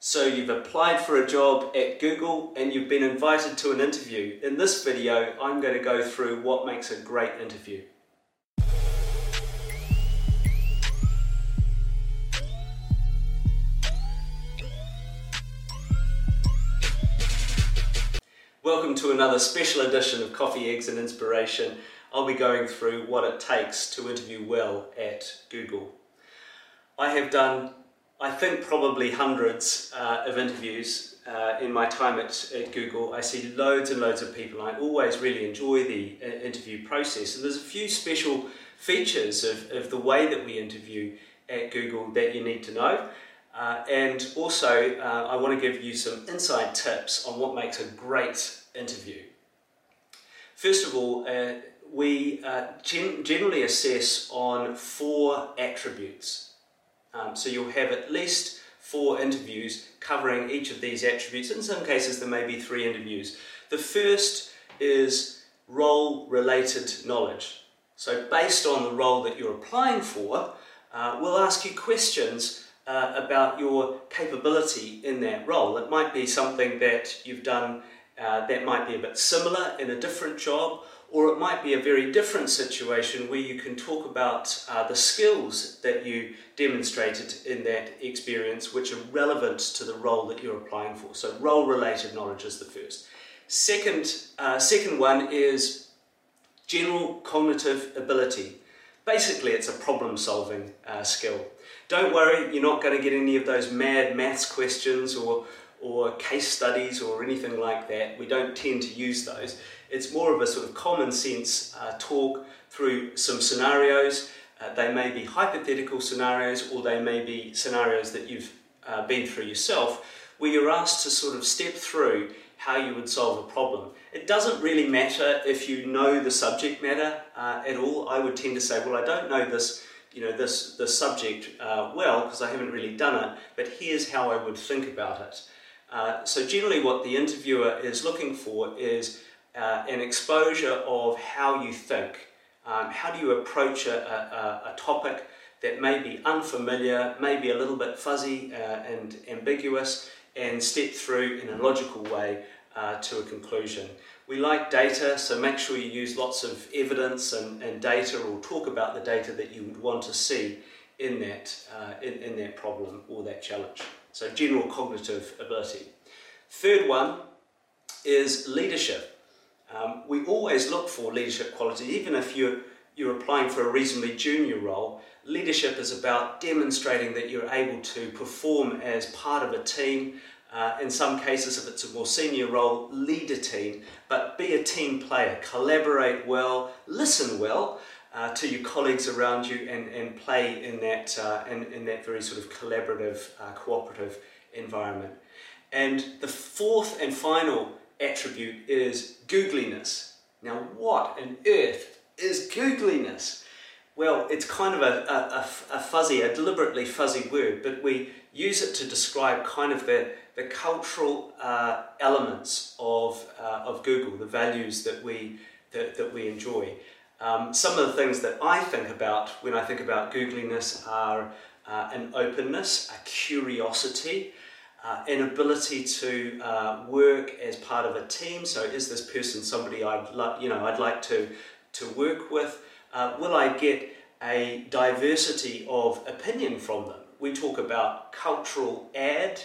So you've applied for a job at Google and you've been invited to an interview. In this video, I'm going to go through what makes a great interview. Welcome to another special edition of Coffee, Eggs and Inspiration. I'll be going through what it takes to interview well at Google. I have done I think probably hundreds uh, of interviews uh, in my time at, at, Google. I see loads and loads of people. I always really enjoy the uh, interview process. And there's a few special features of, of the way that we interview at Google that you need to know. Uh, and also, uh, I want to give you some inside tips on what makes a great interview. First of all, uh, we gen generally assess on four attributes um, so you'll have at least four interviews covering each of these attributes. In some cases, there may be three interviews. The first is role related knowledge. So, based on the role that you're applying for, uh, we'll ask you questions uh, about your capability in that role. It might be something that you've done uh, that might be a bit similar in a different job, or it might be a very different situation where you can talk about uh, the skills that you demonstrated in that experience which are relevant to the role that you're applying for. So role related knowledge is the first. Second, uh, second one is general cognitive ability. Basically, it's a problem solving uh, skill. Don't worry, you're not going to get any of those mad maths questions or, or case studies or anything like that. We don't tend to use those. It's more of a sort of common sense uh, talk through some scenarios. Uh, they may be hypothetical scenarios or they may be scenarios that you've uh, been through yourself where you're asked to sort of step through how you would solve a problem. It doesn't really matter if you know the subject matter uh, at all. I would tend to say, well, I don't know this, you know, this, this subject uh, well because I haven't really done it, but here's how I would think about it. Uh, so generally what the interviewer is looking for is uh, an exposure of how you think. Um, how do you approach a, a, a, topic that may be unfamiliar, maybe a little bit fuzzy uh, and ambiguous, and step through in a logical way uh, to a conclusion. We like data, so make sure you use lots of evidence and, and data or talk about the data that you would want to see in that, uh, in, in that problem or that challenge. So general cognitive ability. Third one is leadership. Um, we always look for leadership qualities, even if you're, you're applying for a reasonably junior role. Leadership is about demonstrating that you're able to perform as part of a team. Uh, in some cases, if it's a more senior role, lead a team, but be a team player, collaborate well, listen well uh, to your colleagues around you, and, and play in that, uh, in, in that very sort of collaborative, uh, cooperative environment. And the fourth and final attribute is googliness. Now, what on earth is googliness? Well, it's kind of a, a, a, fuzzy, a deliberately fuzzy word, but we use it to describe kind of the, the cultural uh, elements of, uh, of Google, the values that we, that, that we enjoy. Um, some of the things that I think about when I think about googliness are uh, an openness, a curiosity, uh, an ability to uh, work as part of a team. So, is this person somebody I'd you know, I'd like to to work with? Uh, will I get a diversity of opinion from them? We talk about cultural add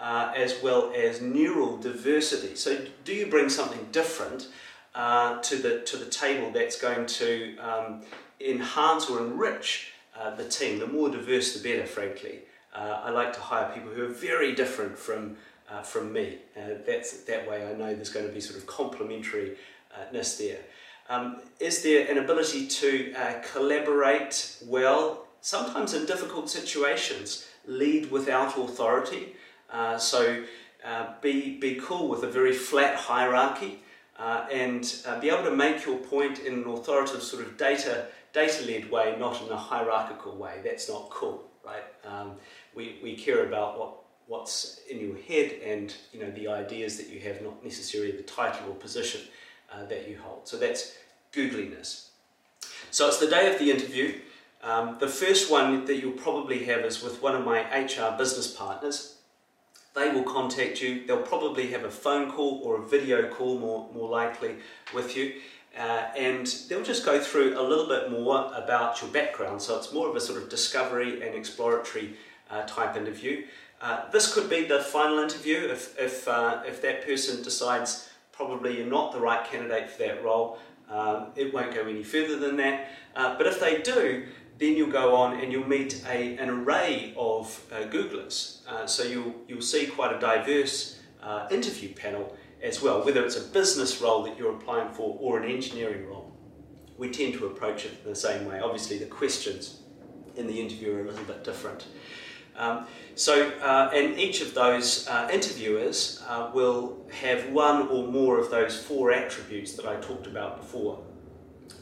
uh, as well as neural diversity. So, do you bring something different uh, to the to the table that's going to um, enhance or enrich uh, the team? The more diverse, the better, frankly. Uh, I like to hire people who are very different from, uh, from me. That's, that way I know there's going to be sort of complementariness there. Um, is there an ability to collaborate well, sometimes in difficult situations, lead without authority? So uh, be, be cool with a very flat hierarchy. Uh, and uh, be able to make your point in an authoritative sort of data data led way, not in a hierarchical way. That's not cool, right? Um, we, we care about what what's in your head and you know the ideas that you have, not necessarily the title or position uh, that you hold. So that's googliness. So it's the day of the interview. Um, the first one that you'll probably have is with one of my HR business partners. They will contact you. They'll probably have a phone call or a video call, more, more likely, with you. Uh, and they'll just go through a little bit more about your background. So it's more of a sort of discovery and exploratory uh, type interview. Uh, this could be the final interview if, if, uh, if that person decides probably you're not the right candidate for that role. Um, it won't go any further than that. Uh, but if they do, then you'll go on and you'll meet a, an array of uh, Googlers. Uh, so you'll, you'll see quite a diverse uh, interview panel as well, whether it's a business role that you're applying for or an engineering role. We tend to approach it the same way. Obviously, the questions in the interview are a little bit different. Um, so, uh, and each of those uh, interviewers uh, will have one or more of those four attributes that I talked about before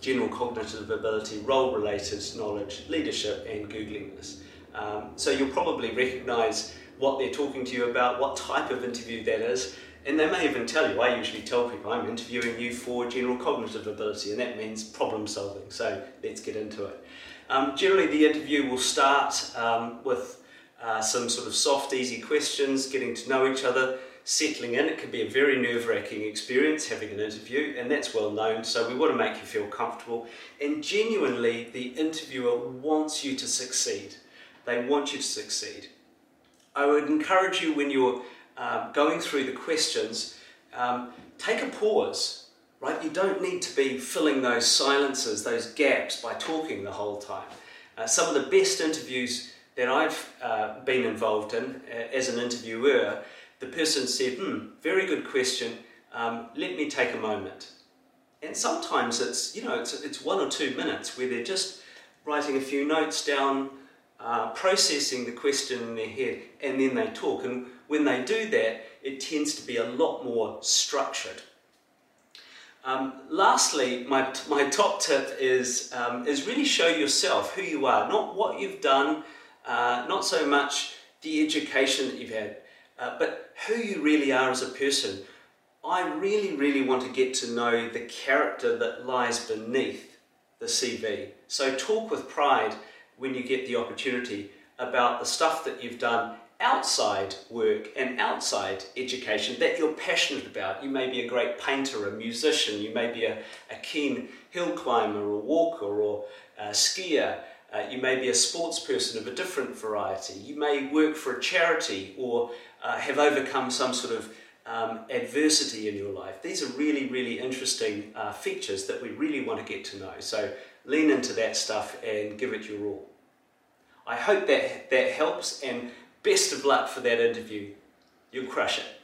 general cognitive ability, role related knowledge, leadership, and Googliness. Um, so you'll probably recognize what they're talking to you about, what type of interview that is, and they may even tell you. I usually tell people I'm interviewing you for general cognitive ability, and that means problem solving. So let's get into it. Um, generally, the interview will start um, with uh, some sort of soft, easy questions, getting to know each other settling in. It can be a very nerve wracking experience having an interview, and that's well known. So we want to make you feel comfortable. And genuinely, the interviewer wants you to succeed. They want you to succeed. I would encourage you when you're uh, going through the questions, um, take a pause. Right, you don't need to be filling those silences, those gaps by talking the whole time. Uh, some of the best interviews that I've uh, been involved in uh, as an interviewer the person said, hmm, very good question, um, let me take a moment. And sometimes it's, you know, it's, it's one or two minutes where they're just writing a few notes down, uh, processing the question in their head, and then they talk. And when they do that, it tends to be a lot more structured. Um, lastly, my, my top tip is, um, is really show yourself who you are, not what you've done, uh, not so much the education that you've had, uh, but who you really are as a person. I really, really want to get to know the character that lies beneath the CV. So talk with pride when you get the opportunity about the stuff that you've done outside work and outside education that you're passionate about. You may be a great painter, a musician, you may be a, a keen hill climber or walker or skier. Uh, you may be a sports person of a different variety. You may work for a charity or uh, have overcome some sort of um, adversity in your life. These are really, really interesting uh, features that we really want to get to know. So lean into that stuff and give it your all. I hope that that helps and best of luck for that interview. You'll crush it.